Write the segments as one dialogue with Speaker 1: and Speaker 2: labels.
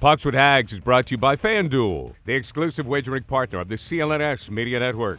Speaker 1: Pucks with Hags is brought to you by FanDuel, the exclusive wagering partner of the CLNS Media Network.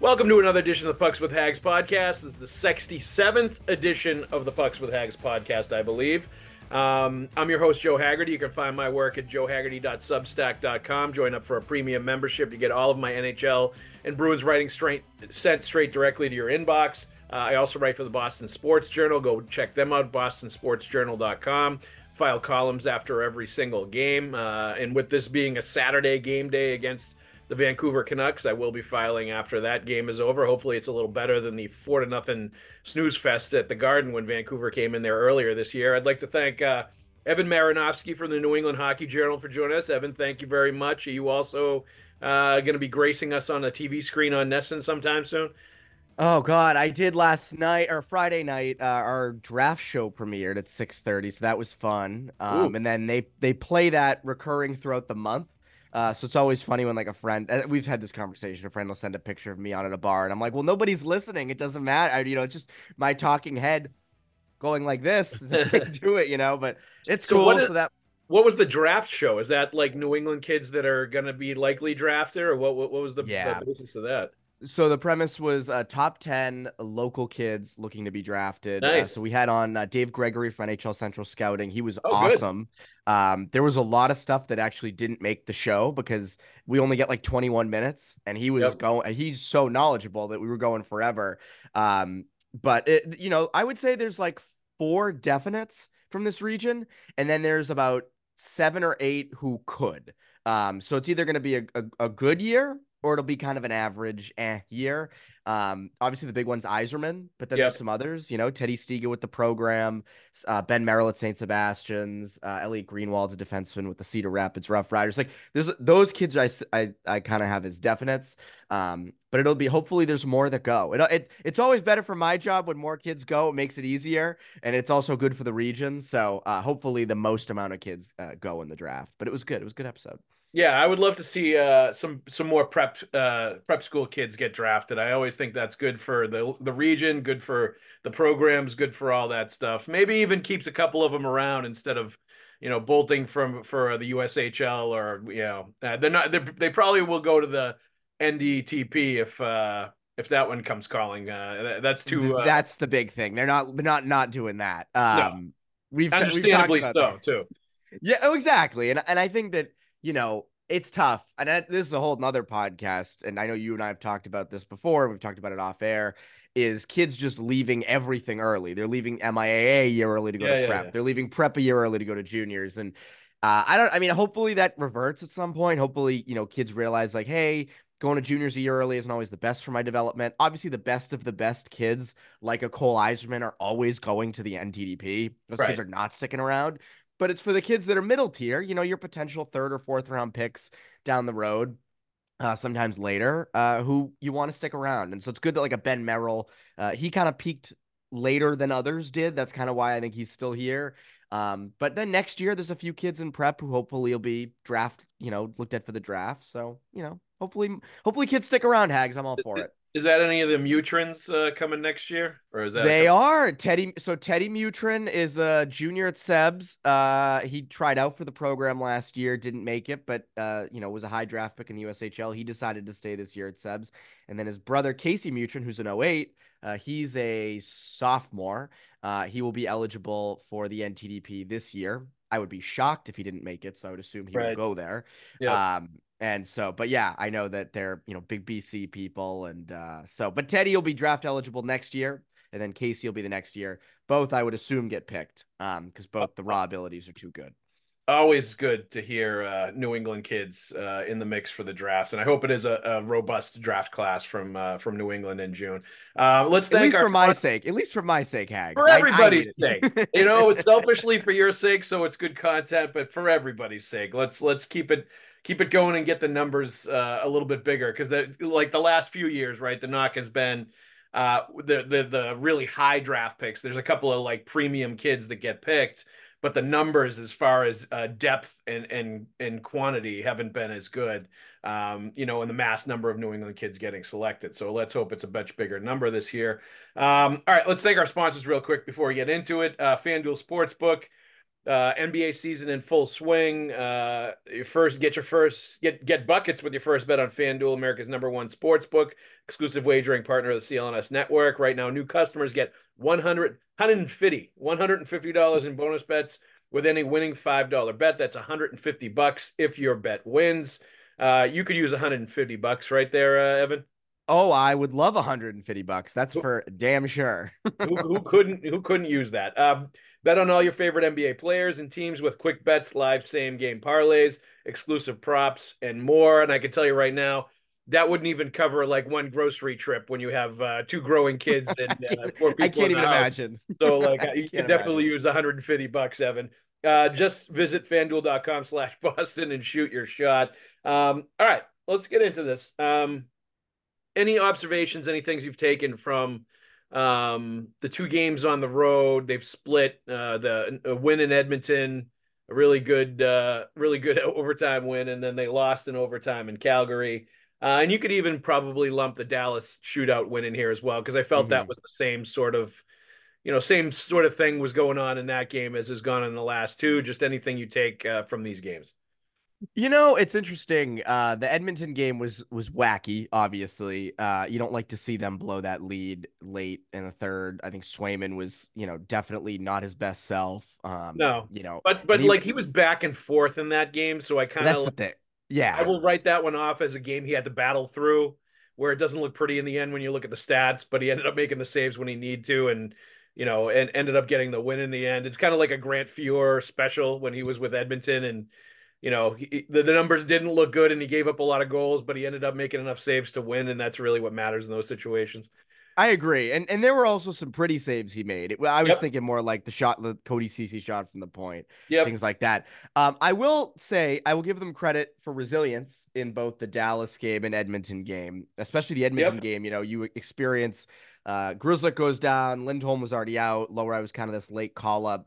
Speaker 2: Welcome to another edition of the Pucks with Hags podcast. This is the 67th edition of the Pucks with Hags podcast, I believe. Um, I'm your host, Joe Haggerty. You can find my work at joehaggerty.substack.com. Join up for a premium membership. You get all of my NHL and Bruins writing straight sent straight directly to your inbox. Uh, I also write for the Boston Sports Journal. Go check them out, bostonsportsjournal.com. File columns after every single game. Uh, and with this being a Saturday game day against the Vancouver Canucks. I will be filing after that game is over. Hopefully, it's a little better than the four to nothing snooze fest at the Garden when Vancouver came in there earlier this year. I'd like to thank uh, Evan Marinofsky from the New England Hockey Journal for joining us. Evan, thank you very much. Are you also uh, going to be gracing us on a TV screen on NESN sometime soon?
Speaker 3: Oh God, I did last night or Friday night. Uh, our draft show premiered at six thirty, so that was fun. Um, and then they they play that recurring throughout the month. Uh, so it's always funny when like a friend uh, we've had this conversation. A friend will send a picture of me on at a bar, and I'm like, "Well, nobody's listening. It doesn't matter. I, you know, it's just my talking head going like this do it, you know." But it's
Speaker 2: So
Speaker 3: cool.
Speaker 2: what is-
Speaker 3: so that
Speaker 2: What was the draft show? Is that like New England kids that are going to be likely drafted, or what? What, what was the,
Speaker 3: Yeah.
Speaker 2: the basis of that?
Speaker 3: So the premise was uh, top ten local kids looking to be drafted. Uh, so we had on uh, Dave Gregory for NHL Central Scouting. He was
Speaker 2: Oh,
Speaker 3: awesome. Um, there was a lot of stuff that actually didn't make the show because we only get like 21 minutes, and he was
Speaker 2: Yep.
Speaker 3: going. He's so knowledgeable that we were going forever. Um, but it, you know, I would say there's like four definites from this region, and then there's about seven or eight who could. Um, so it's either going to be a, a, a good year or it'll be kind of an average eh year. Um, obviously the big one's Eiserman, but then
Speaker 2: Yep.
Speaker 3: there's some others, you know, Teddy Stiga with the program, uh, Ben Merrill at St. Sebastian's, uh, Elliot Groenewold's a defenseman with the Cedar Rapids Rough Riders. Like there's those kids I I kind of have as definites. Um, but it'll be hopefully there's more that go. It, it it's always better for my job when more kids go. It makes it easier, and it's also good for the region. So uh, hopefully the most amount of kids uh, go in the draft. But it was good. It was a good episode.
Speaker 2: Yeah, I would love to see uh, some some more prep uh, prep school kids get drafted. I always think that's good for the the region, good for the programs, good for all that stuff. Maybe even keeps a couple of them around instead of you know bolting from for the USHL or you know uh, they're not they're, they probably will go to the NTDP if uh, if that one comes calling. Uh, that's too uh,
Speaker 3: That's the big thing. They're not they're not not doing that. Um, we've t- we've talked about
Speaker 2: so
Speaker 3: that.
Speaker 2: too.
Speaker 3: Yeah, oh, exactly. And and I think that, you know, it's tough. And I, this is a whole nother podcast. And I know you and I have talked about this before. We've talked about it off air. Is kids just leaving everything early? They're leaving MIAA a year early to go
Speaker 2: Yeah,
Speaker 3: to
Speaker 2: yeah,
Speaker 3: prep.
Speaker 2: yeah.
Speaker 3: They're leaving prep a year early to go to juniors. And uh, I don't. I mean, hopefully that reverts at some point. Hopefully, you know, kids realize like, hey, going to juniors a year early isn't always the best for my development. Obviously, the best of the best kids, like a Cole Eiserman, are always going to the NTDP. Those
Speaker 2: Right.
Speaker 3: kids are not sticking around but it's for the kids that are middle tier, you know, your potential third or fourth round picks down the road, uh, sometimes later, uh, who you want to stick around. And so it's good that like a Ben Merrill, uh, he kind of peaked later than others did. That's kind of why I think he's still here. Um, but then next year, there's a few kids in prep who hopefully will be draft, you know, looked at for the draft. So, you know, hopefully, hopefully kids stick around, Hags. I'm all for it.
Speaker 2: Is that any of the Mutryns uh, coming next year, or is that
Speaker 3: They are Teddy. So Teddy Mutryn is a junior at Sebs. Uh, he tried out for the program last year, didn't make it, but uh, you know, was a high draft pick in the USHL. He decided to stay this year at Sebs, and then his brother Casey Mutryn, who's an 08, uh, he's a sophomore. Uh, he will be eligible for the NTDP this year. I would be shocked if he didn't make it, so I would assume he
Speaker 2: Right.
Speaker 3: will go there.
Speaker 2: Yeah.
Speaker 3: Um, and so, but yeah, I know that they're you know big BC people, and uh, so, but Teddy will be draft eligible next year, and then Casey will be the next year. Both, I would assume, get picked, um, because both the raw abilities are too good.
Speaker 2: always good to hear uh, New England kids uh, in the mix for the draft, and I hope it is a, a robust draft class from uh, from New England in June. Uh, let's
Speaker 3: At least for my sake. At least for my sake, Hags.
Speaker 2: for
Speaker 3: I- I
Speaker 2: everybody's sake. You know, selfishly for your sake, so it's good content, but for everybody's sake, let's let's keep it keep it going and get the numbers uh, a little bit bigger because the like the last few years, right? The knock has been uh the the the really high draft picks. There's a couple of like premium kids that get picked, but the numbers as far as uh, depth and and and quantity haven't been as good. Um, you know, in the mass number of New England kids getting selected. So let's hope it's a much bigger number this year. Um, all right, let's thank our sponsors real quick before we get into it. Uh, FanDuel Sportsbook, uh, NBA season in full swing. Uh, your first, get your first, get get buckets with your first bet on FanDuel, America's number one sportsbook, exclusive wagering partner of the CLNS network. Right now, new customers get 100, 150, 150 dollars in bonus bets with any winning five dollar bet. That's 150 bucks if your bet wins. Uh, you could use 150 bucks right there, uh, Evan.
Speaker 3: Oh, I would love 150 bucks. That's for damn sure.
Speaker 2: who, who couldn't who couldn't use that? Um, bet on all your favorite NBA players and teams with quick bets, live same game parlays, exclusive props, and more. And I can tell you right now, that wouldn't even cover like one grocery trip when you have uh, two growing kids and uh, four people.
Speaker 3: I can't even
Speaker 2: house.
Speaker 3: imagine.
Speaker 2: So like you can definitely
Speaker 3: imagine.
Speaker 2: use 150 bucks, Evan. Uh, just visit fanduel.com slash Boston and shoot your shot. Um, all right, let's get into this. Um, any observations, any things you've taken from um, the two games on the road? They've split uh, the a win in Edmonton, a really good, uh, really good overtime win, and then they lost in overtime in Calgary. Uh, and you could even probably lump the Dallas shootout win in here as well, because I felt that
Speaker 3: Mhm.
Speaker 2: was the same sort of, you know, same sort of thing was going on in that game as has gone in the last two. Just anything you take uh, from these games.
Speaker 3: You know, it's interesting. Uh, the Edmonton game was was wacky. Obviously, uh, you don't like to see them blow that lead late in the third. I think Swayman was, you know, definitely not his best self. Um,
Speaker 2: No.
Speaker 3: you know,
Speaker 2: But but
Speaker 3: he-
Speaker 2: like he was back and forth in that game, so I kind
Speaker 3: that's
Speaker 2: of
Speaker 3: the thing. Yeah,
Speaker 2: I will write that one off as a game he had to battle through, where it doesn't look pretty in the end when you look at the stats, but he ended up making the saves when he need to, and you know, and ended up getting the win in the end. It's kind of like a Grant Fuhr special when he was with Edmonton, and you know, he, the, the numbers didn't look good, and he gave up a lot of goals, but he ended up making enough saves to win, and that's really what matters in those situations.
Speaker 3: I agree. And and there were also some pretty saves he made. It, I was
Speaker 2: Yep.
Speaker 3: thinking more like the shot, the Cody Cece shot from the point.
Speaker 2: Yep.
Speaker 3: things like that. Um, I will say I will give them credit for resilience in both the Dallas game and Edmonton game, especially the Edmonton
Speaker 2: Yep.
Speaker 3: game. You know, you experience uh, Grzelcyk goes down, Lindholm was already out, Lohrei was kind of this late call up,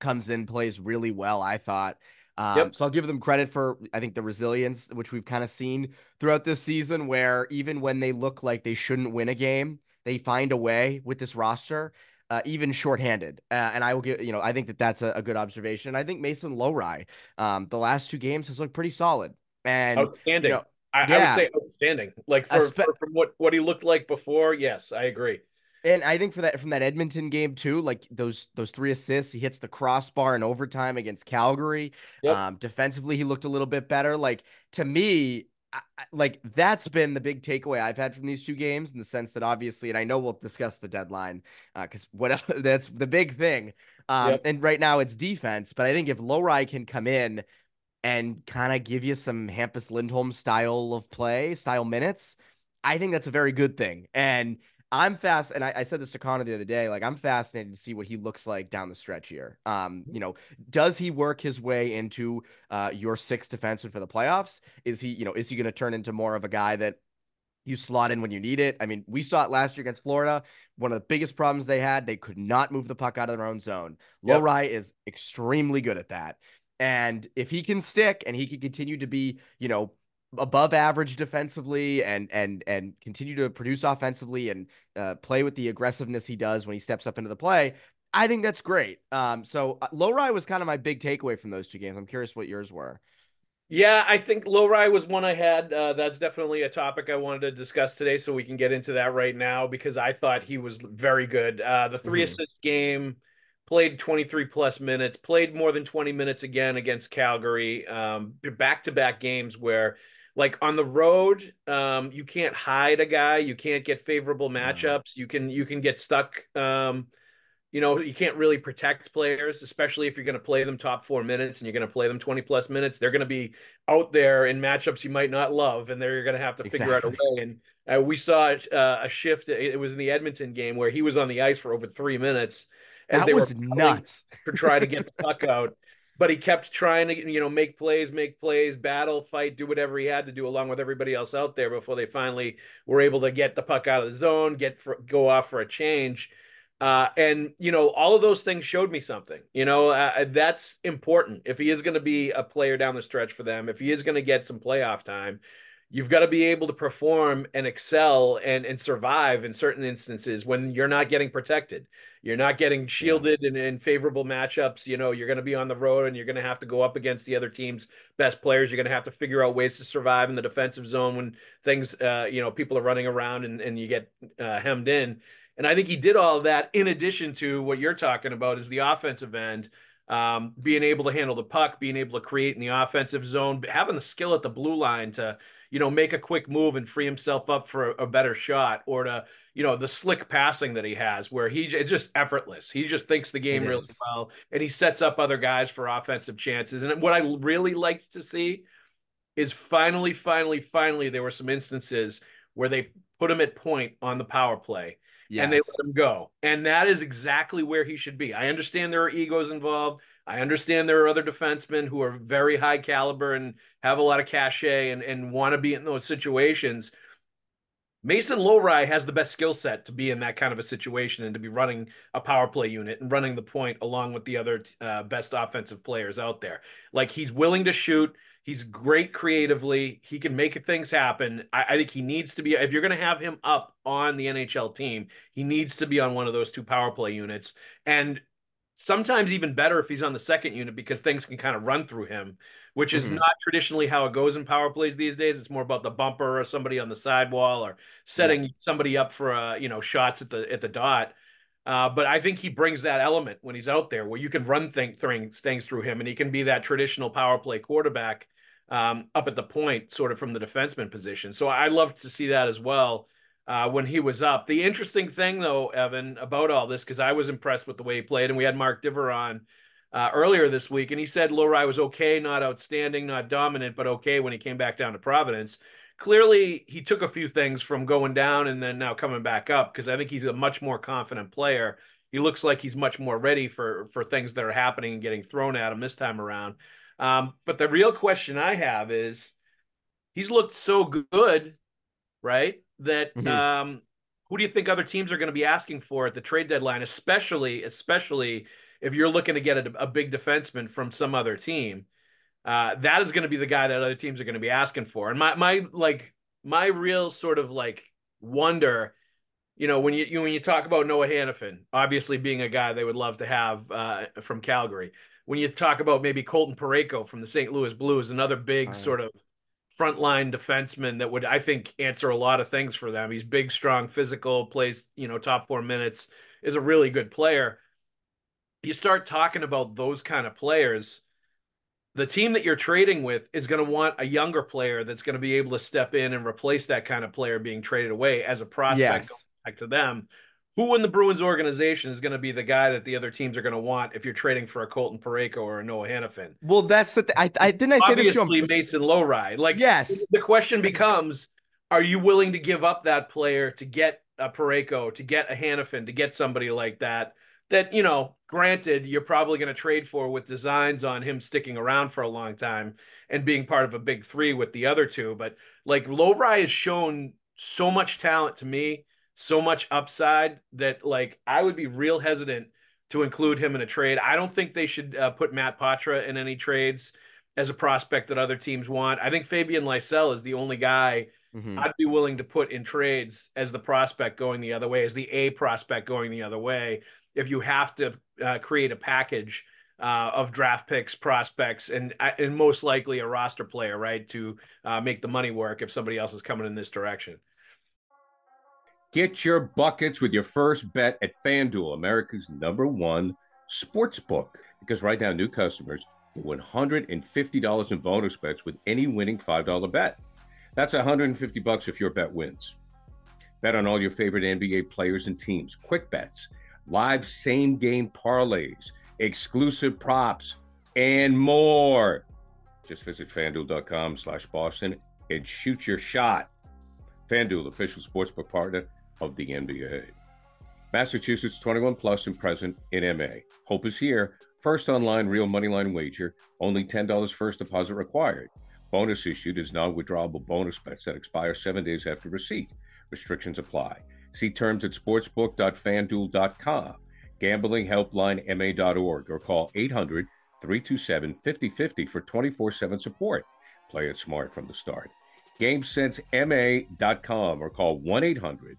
Speaker 3: comes in, plays really well. I thought. Um,
Speaker 2: Yep.
Speaker 3: So I'll give them credit for I think the resilience which we've kind of seen throughout this season, where even when they look like they shouldn't win a game, they find a way with this roster uh, even shorthanded. Uh, and I will give, you know, I think that that's a, a good observation. I think Mason Lohrei, um, the last two games has looked pretty solid. And
Speaker 2: Outstanding.
Speaker 3: you know,
Speaker 2: I, I would say outstanding. Like for,
Speaker 3: Espe-
Speaker 2: for from what what he looked like before, yes, I agree.
Speaker 3: And I think for that from that Edmonton game too, like those those three assists, he hits the crossbar in overtime against Calgary.
Speaker 2: Yep.
Speaker 3: Um, defensively, he looked a little bit better. Like to me, I, like that's been the big takeaway I've had from these two games in the sense that obviously, and I know we'll discuss the deadline because what else, that's the big thing. Um,
Speaker 2: Yep.
Speaker 3: and right now it's defense, but I think if Lohrei can come in and kind of give you some Hampus Lindholm style of play, style minutes, I think that's a very good thing. And I'm fast, and I, I said this to Connor the other day. Like I'm fascinated to see what he looks like down the stretch here. Um, you know, does he work his way into uh your sixth defenseman for the playoffs? Is he, you know, is he going to turn into more of a guy that you slot in when you need it? I mean, we saw it last year against Florida. One of the biggest problems they had, they could not move the puck out of their own zone.
Speaker 2: Yep.
Speaker 3: Lohrei is extremely good at that. And if he can stick and he can continue to be, you know, above average defensively and and and continue to produce offensively and uh, play with the aggressiveness he does when he steps up into the play, I think that's great. Um, so uh, Lohrei was kind of my big takeaway from those two games. I'm curious what yours were.
Speaker 2: Yeah, I think Lohrei was one I had. Uh, that's definitely a topic I wanted to discuss today, so we can get into that right now because I thought he was very good. Uh, the 3
Speaker 3: Mhm.
Speaker 2: assist game, played 23 plus minutes, played more than 20 minutes again against Calgary. Um, back to back games where, like on the road, um, you can't hide a guy, you can't get favorable matchups, you can you can get stuck. Um, you know, you can't really protect players, especially if you're going to play them top four minutes and you're going to play them 20 plus minutes. They're going to be out there in matchups you might not love, and they're going to have to figure out a way. And uh, we saw uh, a shift. It was in the Edmonton game where he was on the ice for over three minutes
Speaker 3: as that they was were nuts
Speaker 2: to try to get the puck out. But he kept trying to, you know, make plays, make plays, battle, fight, do whatever he had to do along with everybody else out there before they finally were able to get the puck out of the zone, get for, go off for a change. Uh, and you know, all of those things showed me something. You know, uh, that's important. If he is going to be a player down the stretch for them, if he is going to get some playoff time, you've got to be able to perform and excel and and survive in certain instances when you're not getting protected. You're not getting shielded yeah. in, in favorable matchups. You know, you're going to be on the road and you're going to have to go up against the other team's best players. You're going to have to figure out ways to survive in the defensive zone when things, uh, you know, people are running around and, and you get uh, hemmed in. And I think he did all of that in addition to what you're talking about is the offensive end, um, being able to handle the puck, being able to create in the offensive zone, having the skill at the blue line to, you know, make a quick move and free himself up for a, a better shot or to, you know, the slick passing that he has where he it's just effortless. He just thinks the game really well and he sets up other guys for offensive chances. And what I really liked to see is finally, finally, finally, there were some instances where they put him at point on the power play yes. and they let him go. And that is exactly where he should be. I understand there are egos involved. I understand there are other defensemen who are very high caliber and have a lot of cachet and, and want to be in those situations. Mason Lohrei has the best skill set to be in that kind of a situation and to be running a power play unit and running the point along with the other uh, best offensive players out there. Like he's willing to shoot. He's great creatively. He can make things happen. I, I think he needs to be, if you're going to have him up on the NHL team, he needs to be on one of those two power play units. And sometimes even better if he's on the second unit because things can kind of run through him, which is mm-hmm. not traditionally how it goes in power plays these days. It's more about the bumper or somebody on the sidewall or setting yeah. somebody up for, uh, you know, shots at the, at the dot. Uh, but I think he brings that element when he's out there where you can run things, things through him and he can be that traditional power play quarterback um, up at the point, sort of from the defenseman position. So I love to see that as well uh, when he was up. The interesting thing, though, Evan, about all this, because I was impressed with the way he played, and we had Mark Divver on uh, earlier this week, and he said Lohrei was okay, not outstanding, not dominant, but okay when he came back down to Providence. Clearly, he took a few things from going down and then now coming back up because I think he's a much more confident player. He looks like he's much more ready for for things that are happening and getting thrown at him this time around. Um, but the real question I have is he's looked so good, right? That mm-hmm. um, who do you think other teams are going to be asking for at the trade deadline, especially, especially if you're looking to get a, a big defenseman from some other team? Uh, that is going to be the guy that other teams are going to be asking for. And my my like my real sort of like wonder, you know, when you, you when you talk about Noah Hanifin, obviously being a guy they would love to have uh, from Calgary when you talk about maybe Colton Parayko from the St. Louis Blues, another big right. sort of frontline defenseman that would I think answer a lot of things for them. He's big, strong, physical, plays, you know, top 4 minutes, is a really good player. You start talking about those kind of players, the team that you're trading with is going to want a younger player that's going to be able to step in and replace that kind of player being traded away as a prospect
Speaker 3: yes.
Speaker 2: back to them who in the Bruins organization is going to be the guy that the other teams are going to want if you're trading for a Colton Parayko or a Noah Hanifin?
Speaker 3: Well, that's the th- I, I didn't I say this
Speaker 2: Obviously, this Mason Lohrei. Like,
Speaker 3: yes,
Speaker 2: the question becomes: Are you willing to give up that player to get a Parayko, to get a Hanifin, to get somebody like that? That you know, granted, you're probably going to trade for with designs on him sticking around for a long time and being part of a big three with the other two. But like Lohrei has shown so much talent to me so much upside that like I would be real hesitant to include him in a trade. I don't think they should uh, put Matt Poitras in any trades as a prospect that other teams want. I think Fabian Lysell is the only guy mm-hmm. I'd be willing to put in trades as the prospect going the other way, as the A prospect going the other way. If you have to uh, create a package uh, of draft picks, prospects, and uh, and most likely a roster player, right, to uh, make the money work if somebody else is coming in this direction.
Speaker 1: Get your buckets with your first bet at FanDuel, America's number one sports book. Because right now, new customers get $150 in bonus bets with any winning $5 bet. That's 150 bucks if your bet wins. Bet on all your favorite NBA players and teams. Quick bets, live same game parlays, exclusive props, and more. Just visit fanduel.com slash Boston and shoot your shot. FanDuel, official sportsbook partner of the NBA. Massachusetts 21 plus and present in MA. Hope is here. First online real money line wager, only $10 first deposit required. Bonus issued is non withdrawable bonus bets that expire seven days after receipt. Restrictions apply. See terms at sportsbook.fanduel.com, gamblinghelplinema.org, or call 800 327 5050 for 24 7 support. Play it smart from the start. GameSenseMA.com or call 1 800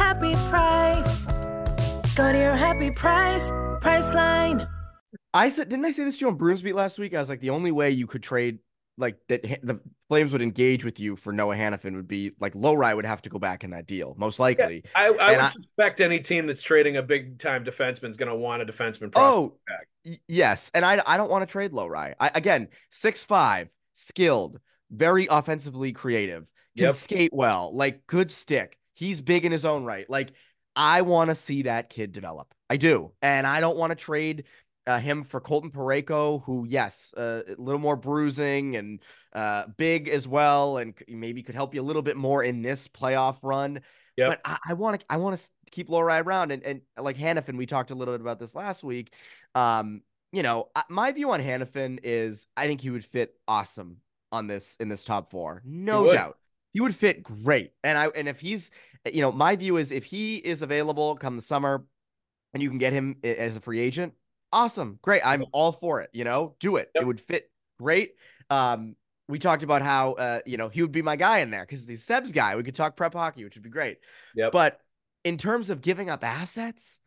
Speaker 4: happy price. Go to your happy price, Priceline.
Speaker 3: I said, didn't I say this to you on Bruins beat last week? I was like, the only way you could trade like that the Flames would engage with you for Noah Hanifin would be like Lohrei would have to go back in that deal, most likely.
Speaker 2: Yeah, I, I would
Speaker 3: I,
Speaker 2: suspect any team that's trading a big time defenseman is going to want a defenseman.
Speaker 3: Oh,
Speaker 2: back.
Speaker 3: Y- yes, and I I don't want to trade Lohrei. I again six five, skilled, very offensively creative, can
Speaker 2: Yep.
Speaker 3: skate well, like good stick. He's big in his own right. Like I want to see that kid develop. I do, and I don't want to trade uh, him for Colton Parayko, who, yes, uh, a little more bruising and uh, big as well, and maybe could help you a little bit more in this playoff run.
Speaker 2: Yep.
Speaker 3: But I want to, I want to keep Lohrei around, and and like Hanifin, we talked a little bit about this last week. Um, you know, my view on Hanifin is I think he would fit awesome on this in this top four, no doubt. He would fit great, and I and if he's, you know, my view is if he is available come the summer, and you can get him as a free agent, awesome, great. I'm all for it. You know, do it.
Speaker 2: Yep.
Speaker 3: It would fit great. Um, we talked about how uh, you know, he would be my guy in there because he's Seb's guy. We could talk prep hockey, which would be great.
Speaker 2: Yep.
Speaker 3: But in terms of giving up assets,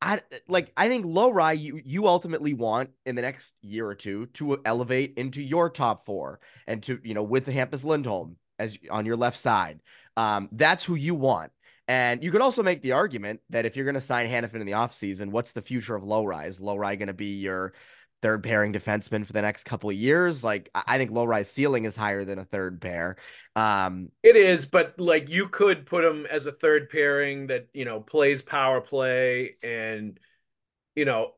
Speaker 3: I like I think Lohrei you you ultimately want in the next year or two to elevate into your top four and to you know with the Hampus Lindholm as on your left side. Um, that's who you want. And you could also make the argument that if you're going to sign Hanifin in the offseason, what's the future of Lohrei? Is Lohrei going to be your third pairing defenseman for the next couple of years? Like I think Lohrei's ceiling is higher than a third pair. Um,
Speaker 2: It is, but like you could put him as a third pairing that you know plays power play, and you know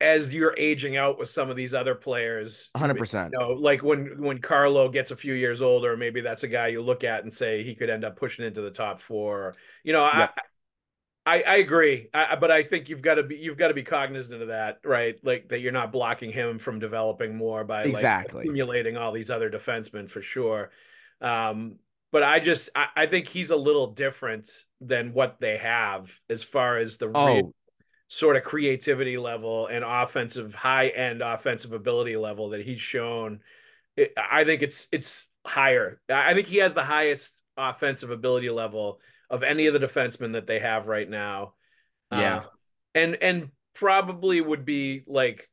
Speaker 2: as you're aging out with some of these other players,
Speaker 3: 100%.
Speaker 2: You know, like when when Carlo gets a few years older, maybe that's a guy you look at and say he could end up pushing into the top four. You know,
Speaker 3: Yep.
Speaker 2: I, I I agree, I, but I think you've got to be you've got to be cognizant of that, right? Like that you're not blocking him from developing more by like,
Speaker 3: Exactly.
Speaker 2: accumulating all these other defensemen for sure. Um, but I just I, I think he's a little different than what they have as far as the
Speaker 3: oh,
Speaker 2: sort of creativity level and offensive high end offensive ability level that he's shown. It, I think it's it's higher. I think he has the highest offensive ability level of any of the defensemen that they have right now.
Speaker 3: Yeah.
Speaker 2: Uh, and and probably would be like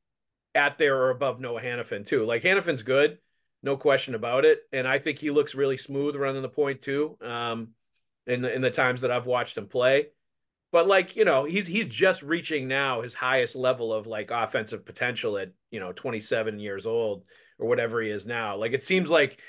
Speaker 2: at there or above Noah Hanifin too. Like Hanifin's good, no question about it, and I think he looks really smooth running the point too. Um, in the in the times that I've watched him play, but like you know, he's he's just reaching now his highest level of like offensive potential at you know 27 years old or whatever he is now. Like it seems like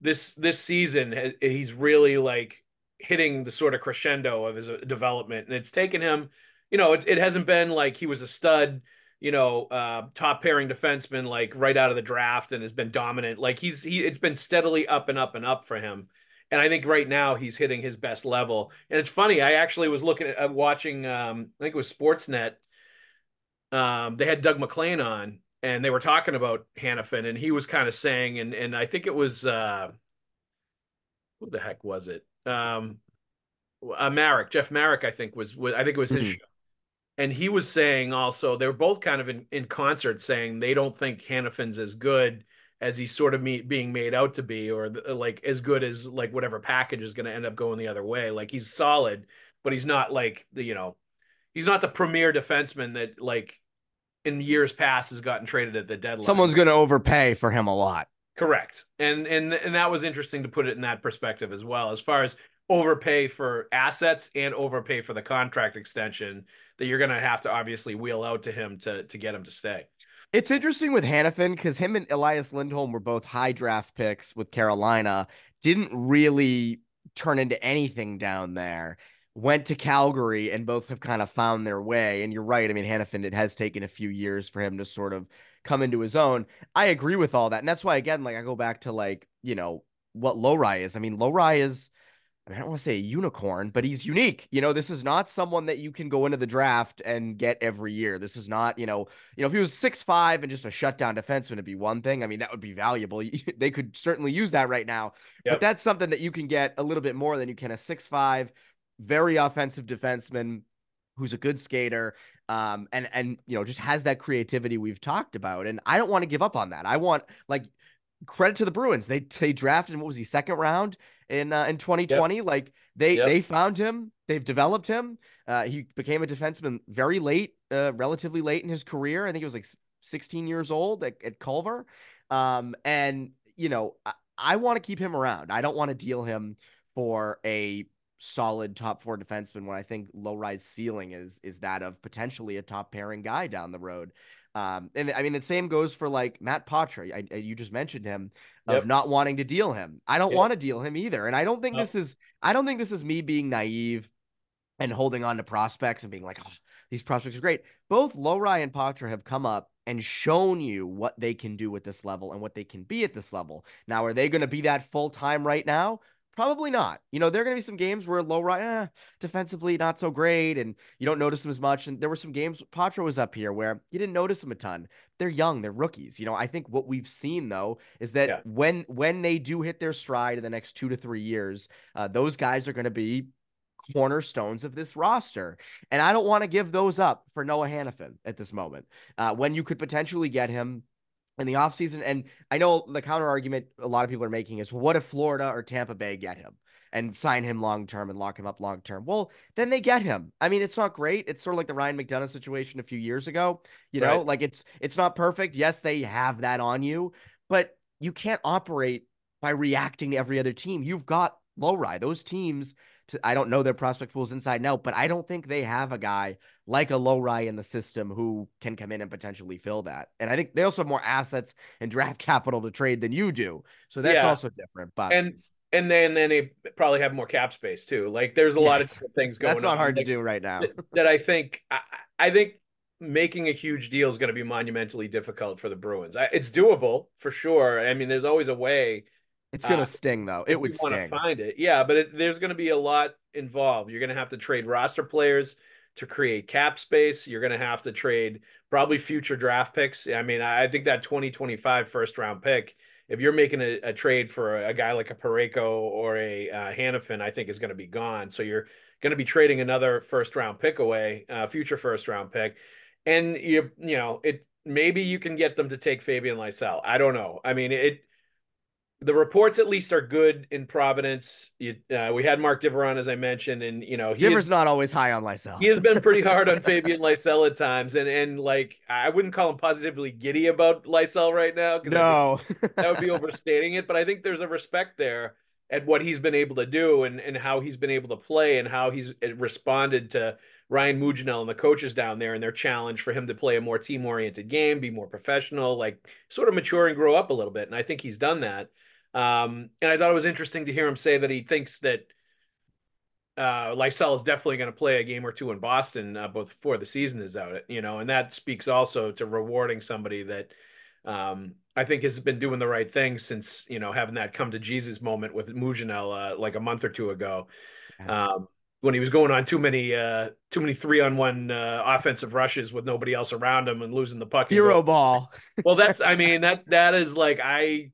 Speaker 2: this this season he's really like hitting the sort of crescendo of his uh, development, and it's taken him. You know, it, it hasn't been like he was a stud you know, uh, top pairing defenseman like right out of the draft and has been dominant. Like he's he it's been steadily up and up and up for him. And I think right now he's hitting his best level. And it's funny, I actually was looking at uh, watching um I think it was Sportsnet. Um they had Doug MacLean on and they were talking about Hanifin and he was kind of saying and and I think it was uh who the heck was it? Um uh, Marek, Jeff Marek, I think was, was I think it was his
Speaker 3: Mhm.
Speaker 2: show and he was saying also they were both kind of in, in concert saying they don't think Hanifin's as good as he's sort of me, being made out to be or the, like as good as like whatever package is going to end up going the other way like he's solid but he's not like the you know he's not the premier defenseman that like in years past has gotten traded at the deadline.
Speaker 3: Someone's going to overpay for him a lot.
Speaker 2: Correct. And and and that was interesting to put it in that perspective as well, as far as overpay for assets and overpay for the contract extension that you're going to have to obviously wheel out to him to to get him to stay.
Speaker 3: It's interesting with Hanifin because him and Elias Lindholm were both high draft picks with Carolina. Didn't really turn into anything down there. Went to Calgary and both have kind of found their way. And you're right. I mean, Hanifin, it has taken a few years for him to sort of come into his own. I agree with all that. And that's why, again, like I go back to like, you know, what Lohrei is. I mean, Lohrei is I, mean, I don't want to say a unicorn, but he's unique. You know, this is not someone that you can go into the draft and get every year. This is not, you know, you know, if he was six five and just a shutdown defenseman, it'd be one thing. I mean, that would be valuable. they could certainly use that right now. Yep. But that's something that you can get a little bit more than you can a six five, very offensive defenseman who's a good skater um and and you know just has that creativity we've talked about and i don't want to give up on that i want like credit to the Bruins. They they drafted what was he second round in uh, in 2020. Yep. Like they yep. they found him. They've developed him. Uh, he became a defenseman very late, uh, relatively late in his career. I think he was like 16 years old at, at Culver. Um, and you know, I, I want to keep him around. I don't want to deal him for a solid top four defenseman when I think Lohrei's ceiling is is that of potentially a top pairing guy down the road. Um, and I mean, the same goes for like Matt Poitras. I, I, you just mentioned him of yep. not wanting to deal him. I don't yep. want to deal him either. And I don't think this is, I don't think this is me being naive and holding on to prospects and being like, oh, these prospects are great. Both Lohrei and Poitras have come up and shown you what they can do at this level and what they can be at this level. Now, are they going to be that full time right now? Probably not. You know, there are going to be some games where Lohrei, eh, defensively not so great, and you don't notice them as much. And there were some games Poitras was up here where you didn't notice him a ton. They're young, they're rookies. You know, I think what we've seen though is that yeah. when when they do hit their stride in the next two to three years, uh, those guys are going to be cornerstones of this roster. And I don't want to give those up for Noah Hanifin at this moment. Uh, when you could potentially get him in the offseason. And I know the counter argument a lot of people are making is what if Florida or Tampa Bay get him and sign him long term and lock him up long term? Well, then they get him. I mean, it's not great. It's sort of like the Ryan McDonagh situation a few years ago. You know, right. like it's it's not perfect. Yes, they have that on you, but you can't operate by reacting to every other team. You've got Lohrei. Those teams to, I don't know their prospect pools inside and out, but I don't think they have a guy like a Lohrei in the system who can come in and potentially fill that. And I think they also have more assets and draft capital to trade than you do. So that's yeah. also different. But
Speaker 2: and and then then they probably have more cap space too. Like there's a yes. lot of things going. On.
Speaker 3: That's not
Speaker 2: on.
Speaker 3: hard
Speaker 2: like,
Speaker 3: to do right now.
Speaker 2: that, that I think I, I, think making a huge deal is going to be monumentally difficult for the Bruins. I, it's doable for sure. I mean, there's always a way
Speaker 3: it's gonna uh, sting though. It would sting.
Speaker 2: Find it, yeah, but it, there's gonna be a lot involved. You're gonna have to trade roster players to create cap space. You're gonna have to trade probably future draft picks. I mean, I think that 2025 first round pick. If you're making a, a trade for a, a, guy like a Parayko or a uh, Hanifin, I think is going to be gone. So you're going to be trading another first round pick away, uh, future first round pick, and you you know it maybe you can get them to take Fabian Lysell. I don't know. I mean it the reports at least are good in Providence. You, uh, we had Mark Divver on, as I mentioned, and you know
Speaker 3: Divver's not always high on Lysell.
Speaker 2: He has been pretty hard on Fabian Lysell at times, and and like I wouldn't call him positively giddy about Lysell right now.
Speaker 3: No,
Speaker 2: that would be overstating it. But I think there's a respect there at what he's been able to do and and how he's been able to play and how he's responded to Ryan Mougenel and the coaches down there and their challenge for him to play a more team oriented game, be more professional, like sort of mature and grow up a little bit. And I think he's done that. Um, and I thought it was interesting to hear him say that he thinks that uh, Lysell is definitely going to play a game or two in Boston uh, both before the season is out. You know, and that speaks also to rewarding somebody that um, I think has been doing the right thing since you know having that come to Jesus moment with Mougenel uh, like a month or two ago. Yes. Um, when he was going on too many uh too many three on one uh offensive rushes with nobody else around him and losing the puck
Speaker 3: hero ball
Speaker 2: well that's i mean that that is like i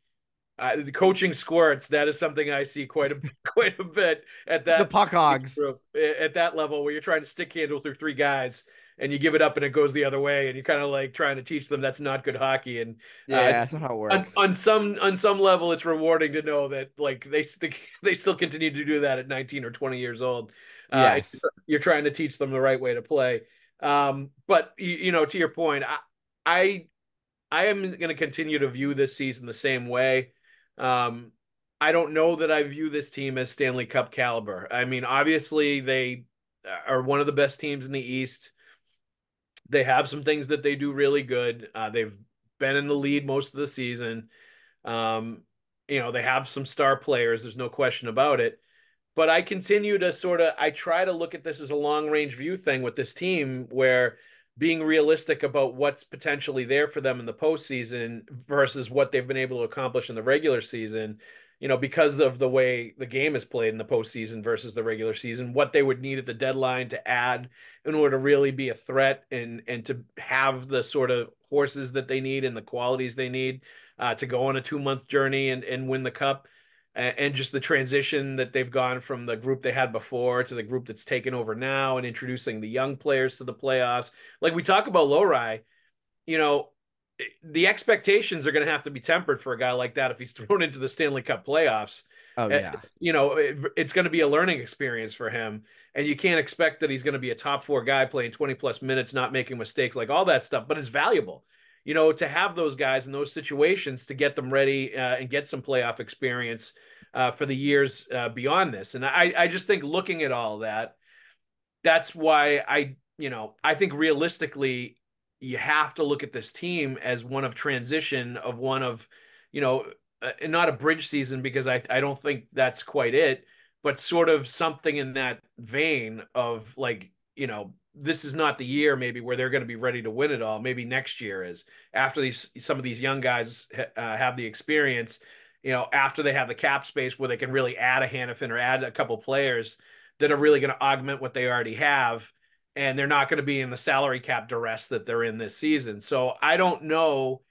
Speaker 2: uh, the coaching squirts that is something I see quite a quite a bit at that
Speaker 3: the puck hogs
Speaker 2: at that level where you're trying to stick handle through three guys and you give it up and it goes the other way and you're kind of like trying to teach them that's not good hockey and
Speaker 3: yeah uh, that's not how it
Speaker 2: works on, on, some on some level it's rewarding to know that like they they still continue to do that at 19 or 20 years old Uh,
Speaker 3: Yes.
Speaker 2: you're trying to teach them the right way to play. Um, but you, you know, to your point, I I, I am going to continue to view this season the same way. Um, I don't know that I view this team as Stanley Cup caliber. I mean, obviously they are one of the best teams in the East. They have some things that they do really good. Uh, they've been in the lead most of the season. Um, you know, they have some star players. There's no question about it. But I continue to sort of I try to look at this as a long range view thing with this team where being realistic about what's potentially there for them in the postseason versus what they've been able to accomplish in the regular season, you know, because of the way the game is played in the postseason versus the regular season, what they would need at the deadline to add in order to really be a threat and and to have the sort of horses that they need and the qualities they need uh, to go on a two month journey and, and win the cup and just the transition that they've gone from the group they had before to the group that's taken over now and introducing the young players to the playoffs. Like we talk about Lohrei, you know, the expectations are going to have to be tempered for a guy like that if he's thrown into the Stanley Cup playoffs.
Speaker 3: Oh yeah.
Speaker 2: You know, it, it's going to be a learning experience for him, and you can't expect that he's going to be a top four guy playing twenty plus minutes, not making mistakes, like all that stuff. But it's valuable, you know, to have those guys in those situations to get them ready uh, and get some playoff experience uh, for the years uh, beyond this. And I, I just think looking at all that, that's why I, you know, I think realistically, you have to look at this team as one of transition, of one of, you know, uh, not a bridge season because I, I don't think that's quite it, but sort of something in that vein of like, you know, this is not the year maybe where they're going to be ready to win it all. Maybe next year is after these some of these young guys uh, have the experience. You know, after they have the cap space where they can really add a Hanifin or add a couple players that are really going to augment what they already have, and they're not going to be in the salary cap duress that they're in this season. So I don't know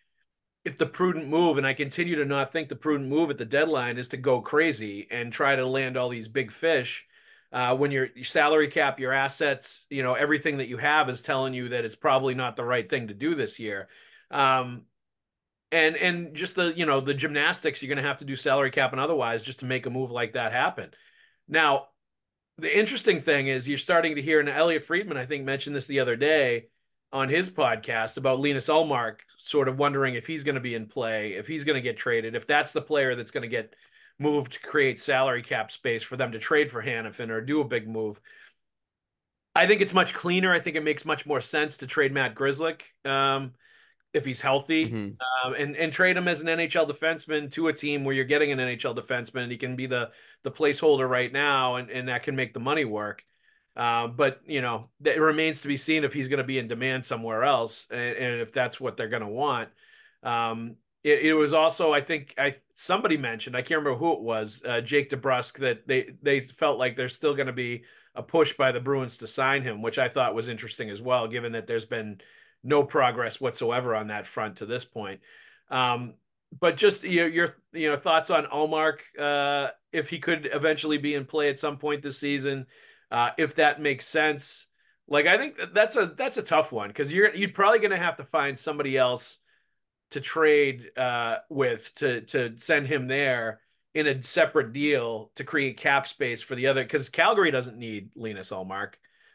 Speaker 2: if the prudent move, and I continue to not think the prudent move at the deadline is to go crazy and try to land all these big fish. Uh, when your, your salary cap, your assets, you know, everything that you have is telling you that it's probably not the right thing to do this year. Um, and and just the you know the gymnastics you're going to have to do salary cap and otherwise just to make a move like that happen. Now, the interesting thing is you're starting to hear, and Elliotte Friedman I think mentioned this the other day on his podcast about Linus Ullmark, sort of wondering if he's going to be in play, if he's going to get traded, if that's the player that's going to get moved to create salary cap space for them to trade for Hanifin or do a big move. I think it's much cleaner. I think it makes much more sense to trade Matt Grzelcyk um, if he's healthy,
Speaker 3: Mhm.
Speaker 2: um, and and trade him as an NHL defenseman to a team where you're getting an NHL defenseman. He can be the the placeholder right now, and and that can make the money work. Uh, but you know, it remains to be seen if he's going to be in demand somewhere else, and, and if that's what they're going to want. Um, it, it was also, I think, I somebody mentioned, I can't remember who it was, uh, Jake DeBrusk, that they they felt like there's still going to be a push by the Bruins to sign him, which I thought was interesting as well, given that there's been no progress whatsoever on that front to this point. Um, but just your your you know thoughts on Ullmark, uh, if he could eventually be in play at some point this season, uh, if that makes sense. Like I think that's a that's a tough one because you're you're probably going to have to find somebody else to trade uh, with to to send him there in a separate deal to create cap space for the other because Calgary doesn't need Linus Ullmark.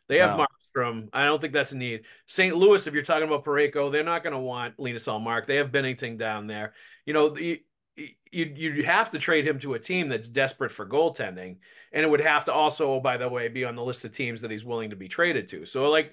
Speaker 2: They have
Speaker 3: No.
Speaker 2: Markstrom. I don't think that's a need. St. Louis, if you're talking about Parayko, they're not going to want Linus Ullmark. They have Binnington down there. You know, you, you you have to trade him to a team that's desperate for goaltending, and it would have to also, oh, by the way, be on the list of teams that he's willing to be traded to. So like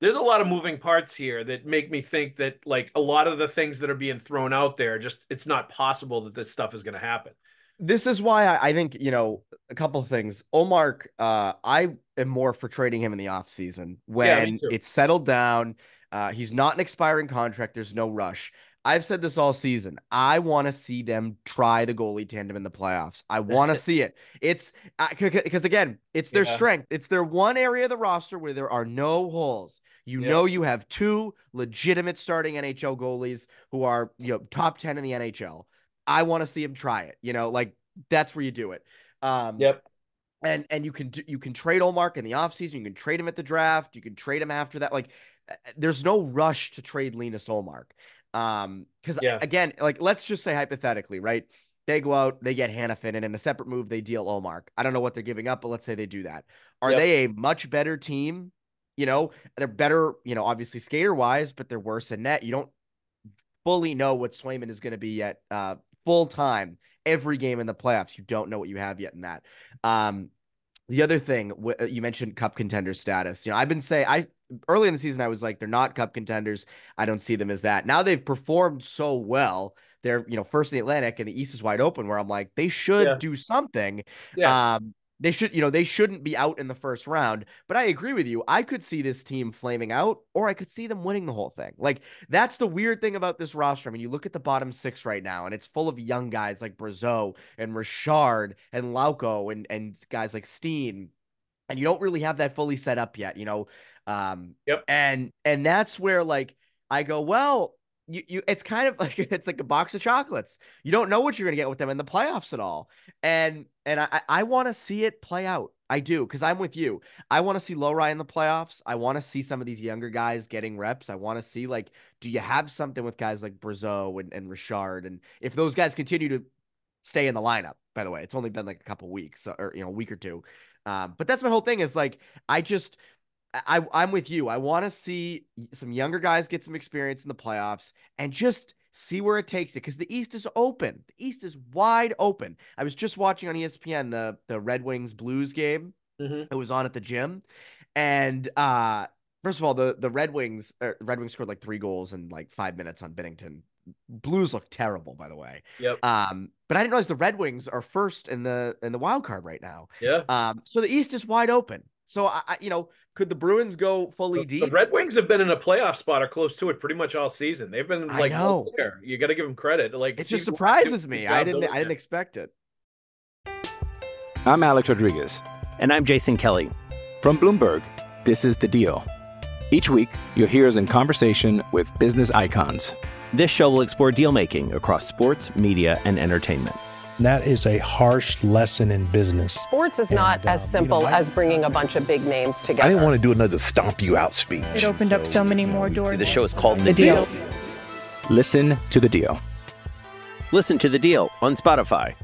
Speaker 2: there's a lot of moving parts here that make me think that like a lot of the things that are being thrown out there just it's not possible that this stuff is going to happen
Speaker 3: This is why I, I think, you know, a couple of things. Omar, uh, I am more for trading him in the offseason when
Speaker 2: too.
Speaker 3: it's settled down. Uh, he's not an expiring contract. There's no rush. I've said this all season. I want to see them try the goalie tandem in the playoffs. I want to see it. It's because again, it's their
Speaker 2: Yeah.
Speaker 3: strength. It's their one area of the roster where there are no holes. You
Speaker 2: Yeah.
Speaker 3: know, you have two legitimate starting NHL goalies who are you know top ten in the NHL. I want to see them try it. You know, like that's where you do it. Um,
Speaker 2: yep
Speaker 3: and and you can do, you can trade Ullmark in the offseason. You can trade him at the draft. You can trade him after that. Like, uh, there's no rush to trade Linus Ullmark. Um, because
Speaker 2: Yeah.
Speaker 3: again, like let's just say hypothetically, right? They go out, they get Hanifin, and in a separate move, they deal Ullmark. I don't know what they're giving up, but let's say they do that. Are
Speaker 2: Yep.
Speaker 3: they a much better team? You know, they're better, you know, obviously skater wise, but they're worse in net. You don't fully know what Swayman is going to be at uh, full time every game in the playoffs. You don't know what you have yet in that. Um, the other thing uh, you mentioned cup contender status. You know, I've been saying I early in the season I was like they're not cup contenders. I don't see them as that. Now they've performed so well. They're you know first in the Atlantic and the East is wide open. Where I'm like they should
Speaker 2: Yeah.
Speaker 3: do something.
Speaker 2: Yes.
Speaker 3: Um, they should, you know, they shouldn't be out in the first round. But I agree with you. I could see this team flaming out, or I could see them winning the whole thing. Like that's the weird thing about this roster. I mean, you look at the bottom six right now, and it's full of young guys like Brazeau and Richard and Lauko and and guys like Steen, and you don't really have that fully set up yet. You know, um,
Speaker 2: Yep.
Speaker 3: And and that's where like I go, well, you you it's kind of like it's like a box of chocolates. You don't know what you're gonna get with them in the playoffs at all. And and I I want to see it play out. I do because I'm with you. I want to see Lohrei in the playoffs. I want to see some of these younger guys getting reps. I want to see like, do you have something with guys like Brazeau and, and Richard? And if those guys continue to stay in the lineup, by the way, it's only been like a couple weeks or you know, a week or two. Um, but that's my whole thing is like I just I I'm with you. I want to see some younger guys get some experience in the playoffs and just see where it takes it because the East is open. The East is wide open. I was just watching on ESPN the the Red Wings Blues game.
Speaker 2: Mhm.
Speaker 3: It was on at the gym, and uh, first of all, the the Red Wings er, Red Wings scored like three goals in like five minutes on Binnington. Blues look terrible, by the way.
Speaker 2: Yep.
Speaker 3: Um, but I didn't realize the Red Wings are first in the in the wild card right now.
Speaker 2: Yeah.
Speaker 3: Um, so the East is wide open. So I, I you know, could the Bruins go fully
Speaker 2: The,
Speaker 3: deep?
Speaker 2: the Red Wings have been in a playoff spot or close to it pretty much all season. They've been like
Speaker 3: know.
Speaker 2: right there. You got to give them credit. Like
Speaker 3: it just surprises me. I didn't I didn't expect it.
Speaker 5: I'm Alex Rodriguez.
Speaker 6: And I'm Jason Kelly.
Speaker 5: From Bloomberg, this is The Deal. Each week, you'll hear us in conversation with business icons.
Speaker 6: This show will explore deal making across sports, media, and entertainment.
Speaker 7: And that is a harsh lesson in business.
Speaker 8: Sports is
Speaker 7: And,
Speaker 8: not
Speaker 7: uh,
Speaker 8: as
Speaker 7: you know,
Speaker 8: simple
Speaker 7: I-
Speaker 8: as bringing a bunch of big names together.
Speaker 9: I didn't want to do another stomp you out speech.
Speaker 10: It opened up so many more doors.
Speaker 6: The show is called
Speaker 10: The Deal.
Speaker 5: Listen to The Deal.
Speaker 6: Listen to the deal on Spotify.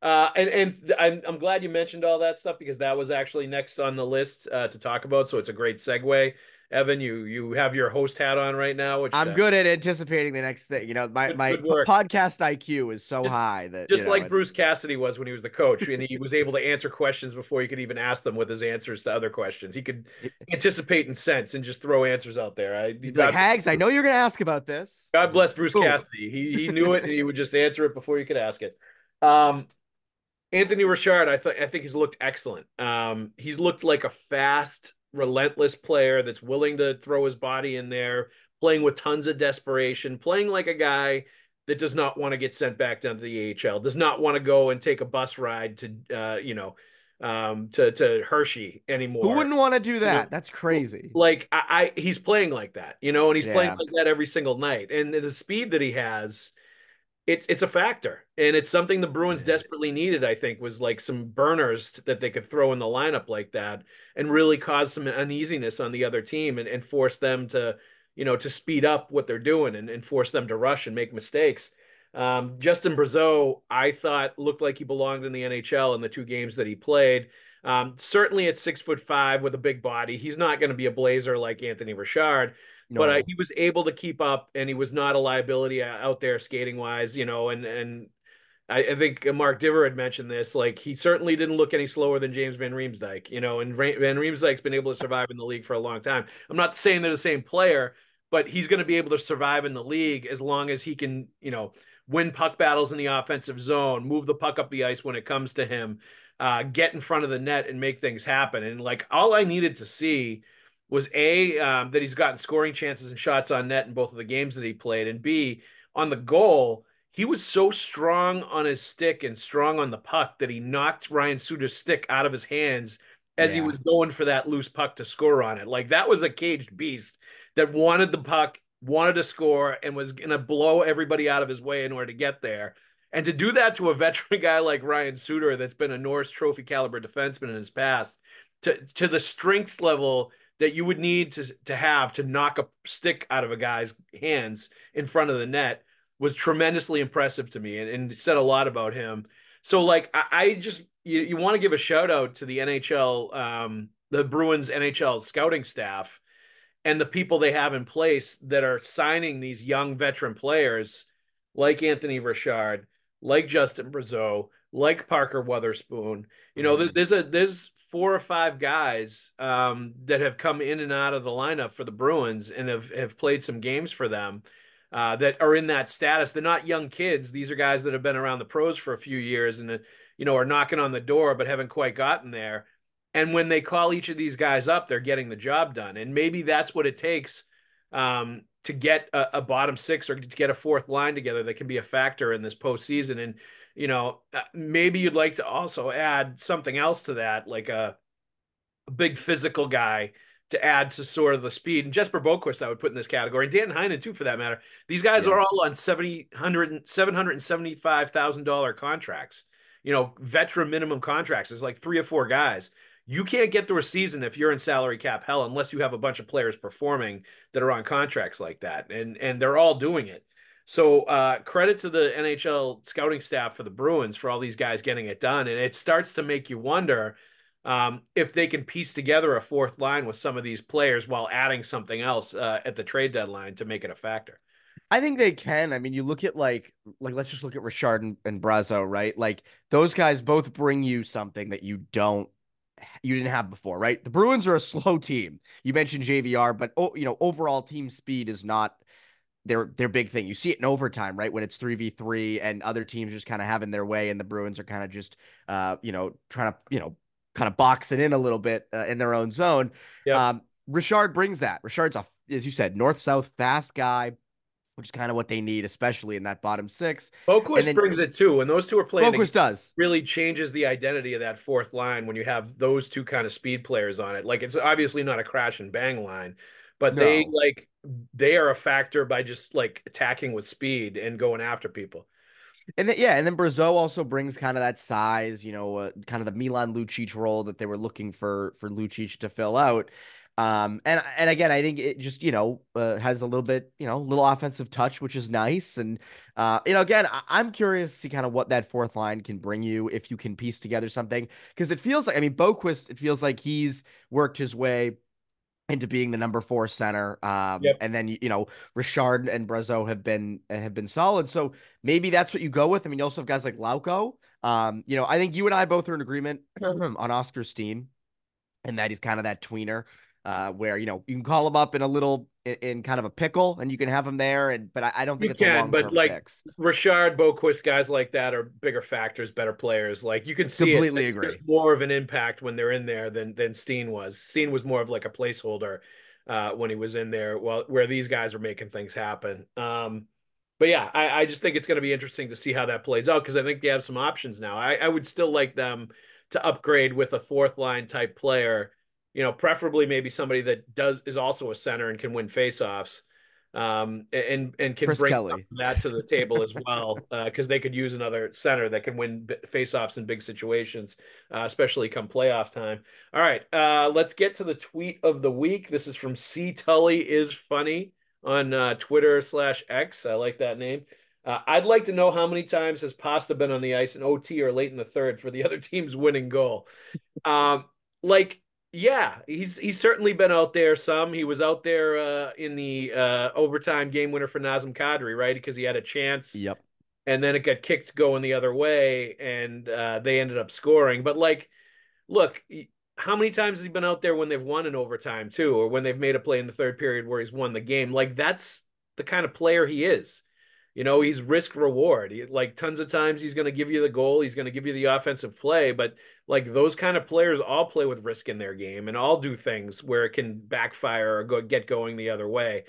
Speaker 2: Uh, and and I'm, I'm glad you mentioned all that stuff because that was actually next on the list uh, to talk about. So it's a great segue. Evan, you you have your host hat on right now, which
Speaker 3: I'm
Speaker 2: uh,
Speaker 3: good at anticipating the next thing. You know, my
Speaker 2: Good-
Speaker 3: my
Speaker 2: good
Speaker 3: podcast IQ is so
Speaker 2: Just-
Speaker 3: high that
Speaker 2: just
Speaker 3: you know,
Speaker 2: like Bruce Cassidy was when he was the coach, and he was able to answer questions before you could even ask them with his answers to other questions. He could anticipate and sense and just throw answers out there. I,
Speaker 3: You'd like, Hags, I know you're gonna ask about this.
Speaker 2: God bless Bruce
Speaker 3: Boom.
Speaker 2: Cassidy. He he knew it and he would just answer it before you could ask it. Um, Anthony Richard, I thought I think he's looked excellent. Um, he's looked like a fast, relentless player that's willing to throw his body in there, playing with tons of desperation, playing like a guy that does not want to get sent back down to the AHL, does not want to go and take a bus ride to uh, you know, um, to to Hershey anymore.
Speaker 3: Who wouldn't want to do
Speaker 2: know,
Speaker 3: that? That's crazy.
Speaker 2: like I, I he's playing like that, you know, and he's playing like that every single night. And the speed that he has, it's it's a factor, and it's something the Bruins
Speaker 3: is.
Speaker 2: desperately needed. I think was like some burners that they could throw in the lineup like that, and really cause some uneasiness on the other team, and, and force them to, you know, to speed up what they're doing, and, and force them to rush and make mistakes. Um, Justin Brazeau, I thought looked like he belonged in the NHL in the two games that he played. Um, certainly at six foot five with a big body, he's not going to be a blazer like Anthony Richard, but uh, he was able to keep up, and he was not a liability uh, out there skating wise, you know. And and I, I think Mark Divver had mentioned this, like he certainly didn't look any slower than James Van Riemsdyk, you know. And Van Riemsdyk's been able to survive in the league for a long time. I'm not saying they're the same player, but he's going to be able to survive in the league as long as he can, you know, win puck battles in the offensive zone, move the puck up the ice when it comes to him, uh, get in front of the net and make things happen. And like all I needed to see was a um, that he's gotten scoring chances and shots on net in both of the games that he played, and b on the goal. He was so strong on his stick and strong on the puck that he knocked Ryan Suter's stick out of his hands as he was going for that loose puck to score on it. Like that was a caged beast that wanted the puck, wanted to score, and was going to blow everybody out of his way in order to get there. And to do that to a veteran guy like Ryan Suter, that's been a Norris Trophy caliber defenseman in his past, to to the strength level that you would need to to have to knock a stick out of a guy's hands in front of the net, was tremendously impressive to me and, and said a lot about him. So like I, I just you, you want to give a shout out to the NHL, um, the Bruins NHL scouting staff and the people they have in place that are signing these young veteran players like Anthony Richard, like Justin Brazeau, like Parker Wotherspoon. You know, mm-hmm. there's a there's four or five guys um, that have come in and out of the lineup for the Bruins and have, have played some games for them uh, that are in that status. They're not young kids. These are guys that have been around the pros for a few years and, you know, are knocking on the door but haven't quite gotten there. And when they call each of these guys up, they're getting the job done. And maybe that's what it takes um, to get a, a, bottom six or to get a fourth line together that can be a factor in this postseason. And you know, uh, maybe you'd like to also add something else to that, like a, a big physical guy to add to sort of the speed. And Jesper Boqvist, I would put in this category, and Dan Heinen too, for that matter. These guys yeah. are all on seventy hundred seven hundred and seventy five thousand dollar contracts. You know, veteran minimum contracts is like three or four guys. You can't get through a season if you're in salary cap hell unless you have a bunch of players performing that are on contracts like that, and and they're all doing it. So uh, credit to the NHL scouting staff for the Bruins for all these guys getting it done, and it starts to make you wonder um, if they can piece together a fourth line with some of these players while adding something else uh, at the trade deadline to make it a factor.
Speaker 3: I think they can. I mean, you look at like like let's just look at Richard and, and Brazeau, right? Like those guys both bring you something that you don't you didn't have before, right? The Bruins are a slow team. You mentioned JVR, but oh, you know, overall team speed is not their their big thing. You see it in overtime, right? When it's 3v3 and other teams just kind of having their way and the Bruins are kind of just uh, you know, trying to, you know, kind of box it in a little bit uh, in their own zone. Yep. Um, Richard brings that. Richard's a as you said, north-south fast guy, which is kind of what they need, especially in that bottom six.
Speaker 2: Boqvist then, brings it too. When those two are playing,
Speaker 3: Boqvist does
Speaker 2: really changes the identity of that fourth line when you have those two kind of speed players on it. Like it's obviously not a crash and bang line, but no. they like they are a factor by just like attacking with speed and going after people.
Speaker 3: And then, yeah, and then Brazeau also brings kind of that size, you know, uh, kind of the Milan Lucic role that they were looking for for Lucic to fill out. Um, and and again, I think it just you know uh, has a little bit you know little offensive touch, which is nice. And uh, you know, again, I- am curious to see kind of what that fourth line can bring you if you can piece together something because it feels like I mean Boqvist, it feels like he's worked his way into being the number four center. Um, yep. and then you know Richard and Brazeau have been have been solid. So maybe that's what you go with. I mean, you also have guys like Lauko. Um, you know, I think you and I both are in agreement on Oskar Steen, and that he's kind of that tweener uh, where you know you can call him up in a little in, in, kind of a pickle, and you can have him there. And but I, I don't think you it's can, a but
Speaker 2: like
Speaker 3: fix.
Speaker 2: Richard Boqvist, guys like that are bigger factors, better players. Like you can see
Speaker 3: completely
Speaker 2: it,
Speaker 3: agree.
Speaker 2: More of an impact when they're in there than than Steen was. Steen was more of like a placeholder uh, when he was in there, while where these guys are making things happen. Um, but yeah, I, I just think it's going to be interesting to see how that plays out because I think they have some options now. I, I would still like them to upgrade with a fourth line type player you know, preferably maybe somebody that does is also a center and can win faceoffs, um, and and can
Speaker 3: Chris
Speaker 2: bring that to the table as well, because uh, they could use another center that can win faceoffs in big situations, uh, especially come playoff time. All right, uh, let's get to the tweet of the week. This is from C Tully is funny on uh, Twitter slash X. I like that name. Uh, I'd like to know how many times has Pasta been on the ice in OT or late in the third for the other team's winning goal. Um, like yeah, he's he's certainly been out there some. He was out there uh, in the uh, overtime game winner for Nazem Kadri, right? Because he had a chance.
Speaker 3: Yep.
Speaker 2: And then it got kicked going the other way, and uh, they ended up scoring. But like, look, how many times has he been out there when they've won in overtime too, or when they've made a play in the third period where he's won the game? Like that's the kind of player he is. You know, he's risk reward. He, like tons of times he's going to give you the goal, he's going to give you the offensive play, but like those kind of players all play with risk in their game and all do things where it can backfire or go get going the other way.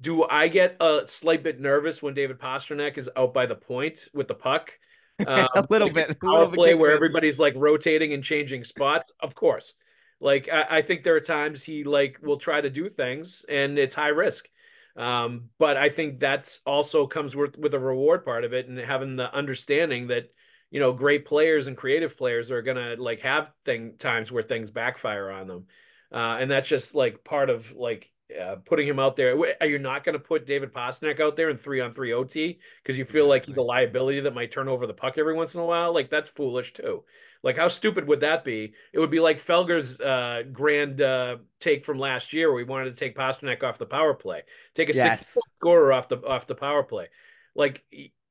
Speaker 2: Do I get a slight bit nervous when David Pastrnak is out by the point with the puck?
Speaker 3: Um, a little bit.
Speaker 2: Little play where in. everybody's like rotating and changing spots. Of course. Like I, I think there are times he like will try to do things and it's high risk. Um, but I think that's also comes with with a reward part of it and having the understanding that you know great players and creative players are gonna like have thing times where things backfire on them. Uh, and that's just like part of like uh, putting him out there. Are you not going to put David Pastrnak out there in three on three OT because you feel like he's a liability that might turn over the puck every once in a while? Like that's foolish too. Like how stupid would that be? It would be like Felger's uh, grand uh, take from last year, where we wanted to take Pastrnak off the power play, take a yes. six scorer off the off the power play. Like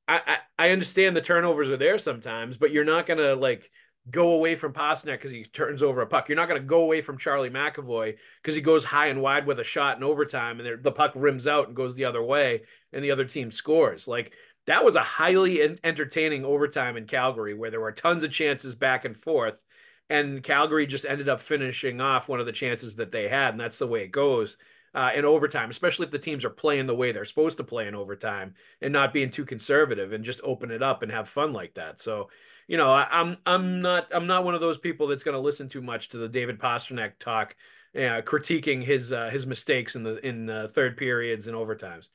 Speaker 2: I, I I understand the turnovers are there sometimes, but you're not gonna like go away from Pastrnak because he turns over a puck. You're not going to go away from Charlie McAvoy because he goes high and wide with a shot in overtime and the puck rims out and goes the other way and the other team scores. Like that was a highly entertaining overtime in Calgary where there were tons of chances back and forth. And Calgary just ended up finishing off one of the chances that they had. And that's the way it goes uh, in overtime, especially if the teams are playing the way they're supposed to play in overtime and not being too conservative and just open it up and have fun like that. So, you know, I, am I'm, I'm not I'm not one of those people that's going to listen too much to the David Pastrnak talk, uh, critiquing his uh, his mistakes in the in the third periods and overtimes.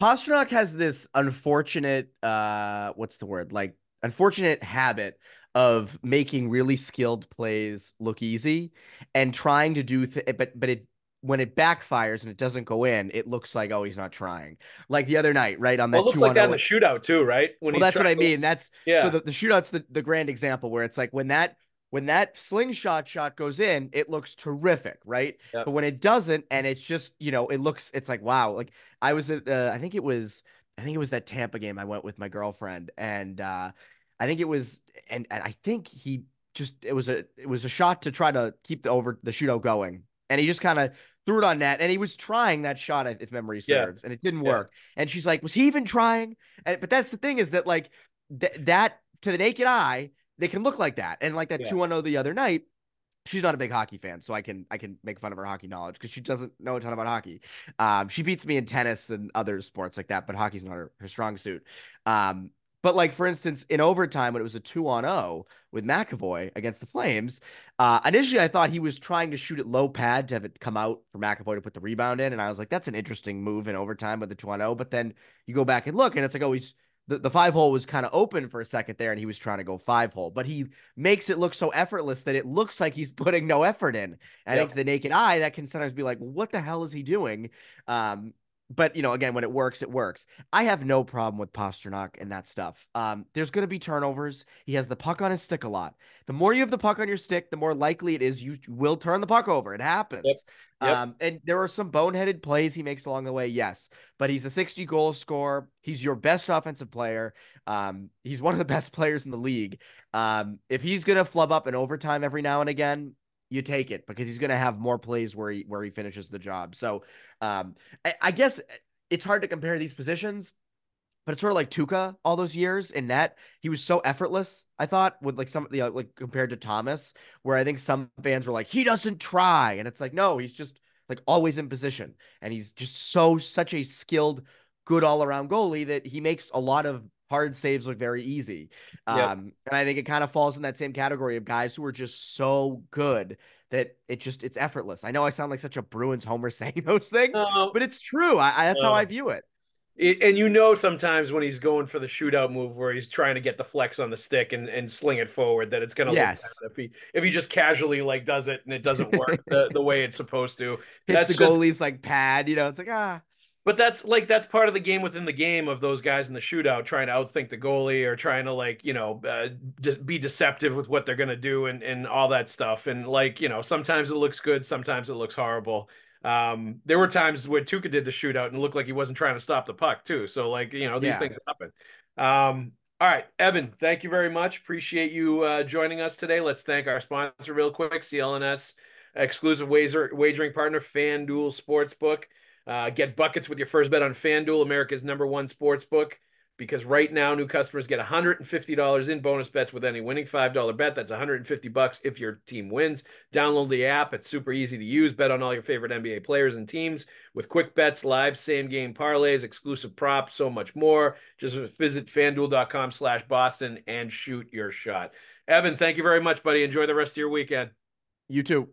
Speaker 3: Pastrnak has this unfortunate uh what's the word like unfortunate habit of making really skilled plays look easy and trying to do th- but but it when it backfires and it doesn't go in, it looks like oh he's not trying. Like the other night, right on that.
Speaker 2: Well, it looks like that in the shootout too, right?
Speaker 3: When well, that's what I mean. That's yeah. So the, the shootout's the, the grand example where it's like when that when that slingshot shot goes in, it looks terrific, right? Yep. But when it doesn't, and it's just you know it looks it's like wow. Like I was at uh, I think it was I think it was that Tampa game I went with my girlfriend and uh I think it was and, and I think he just it was a it was a shot to try to keep the over the shootout going and he just kind of threw it on net and he was trying that shot if memory serves yeah. and it didn't yeah. work and she's like was he even trying and but that's the thing is that like th- that to the naked eye they can look like that and like that yeah. 2-1-0 the other night she's not a big hockey fan so i can i can make fun of her hockey knowledge because she doesn't know a ton about hockey um, she beats me in tennis and other sports like that but hockey's not her, her strong suit um, but like for instance, in overtime when it was a two on zero oh with McAvoy against the Flames, uh, initially I thought he was trying to shoot it low pad to have it come out for McAvoy to put the rebound in, and I was like, that's an interesting move in overtime with the two on zero. Oh. But then you go back and look, and it's like, oh, he's the, the five hole was kind of open for a second there, and he was trying to go five hole, but he makes it look so effortless that it looks like he's putting no effort in. And yep. I think to the naked eye, that can sometimes be like, what the hell is he doing? Um, but you know, again, when it works, it works. I have no problem with Pastrnak and that stuff. Um, there's going to be turnovers. He has the puck on his stick a lot. The more you have the puck on your stick, the more likely it is you will turn the puck over. It happens. Yep. Yep. Um, and there are some boneheaded plays he makes along the way, yes. But he's a 60 goal scorer. He's your best offensive player. Um, he's one of the best players in the league. Um, if he's going to flub up in overtime every now and again, you take it because he's going to have more plays where he where he finishes the job. So um, I, I, guess it's hard to compare these positions, but it's sort of like Tuukka all those years in net. He was so effortless. I thought with like some you know, like compared to Thomas, where I think some fans were like he doesn't try, and it's like no, he's just like always in position, and he's just so such a skilled, good all around goalie that he makes a lot of hard saves look very easy. Yep. Um, and I think it kind of falls in that same category of guys who are just so good that it just it's effortless. I know I sound like such a Bruins homer saying those things, uh, but it's true. I, I that's uh, how I view it.
Speaker 2: it. And you know, sometimes when he's going for the shootout move, where he's trying to get the flex on the stick and, and sling it forward, that it's going to
Speaker 3: yes.
Speaker 2: look if he if he just casually like does it and it doesn't work the, the way it's supposed to.
Speaker 3: Hits that's the goalie's like pad, you know. It's like ah,
Speaker 2: but that's like that's part of the game within the game of those guys in the shootout trying to outthink the goalie or trying to like you know uh, just be deceptive with what they're gonna do and and all that stuff. And like you know sometimes it looks good, sometimes it looks horrible. Um, there were times where Tuukka did the shootout and looked like he wasn't trying to stop the puck too. So like you know these yeah. things happen. Um, all right, Evan, thank you very much. Appreciate you uh, joining us today. Let's thank our sponsor real quick, CLNS exclusive wager, wagering partner, FanDuel Sportsbook. Uh, get buckets with your first bet on FanDuel, America's number one sports book. Because right now, new customers get $150 in bonus bets with any winning $5 bet. That's 150 bucks if your team wins. Download the app. It's super easy to use. Bet on all your favorite NBA players and teams with quick bets, live same game parlays, exclusive props, so much more. Just visit fanduel.com slash Boston and shoot your shot. Evan, thank you very much, buddy. Enjoy the rest of your weekend.
Speaker 3: You too.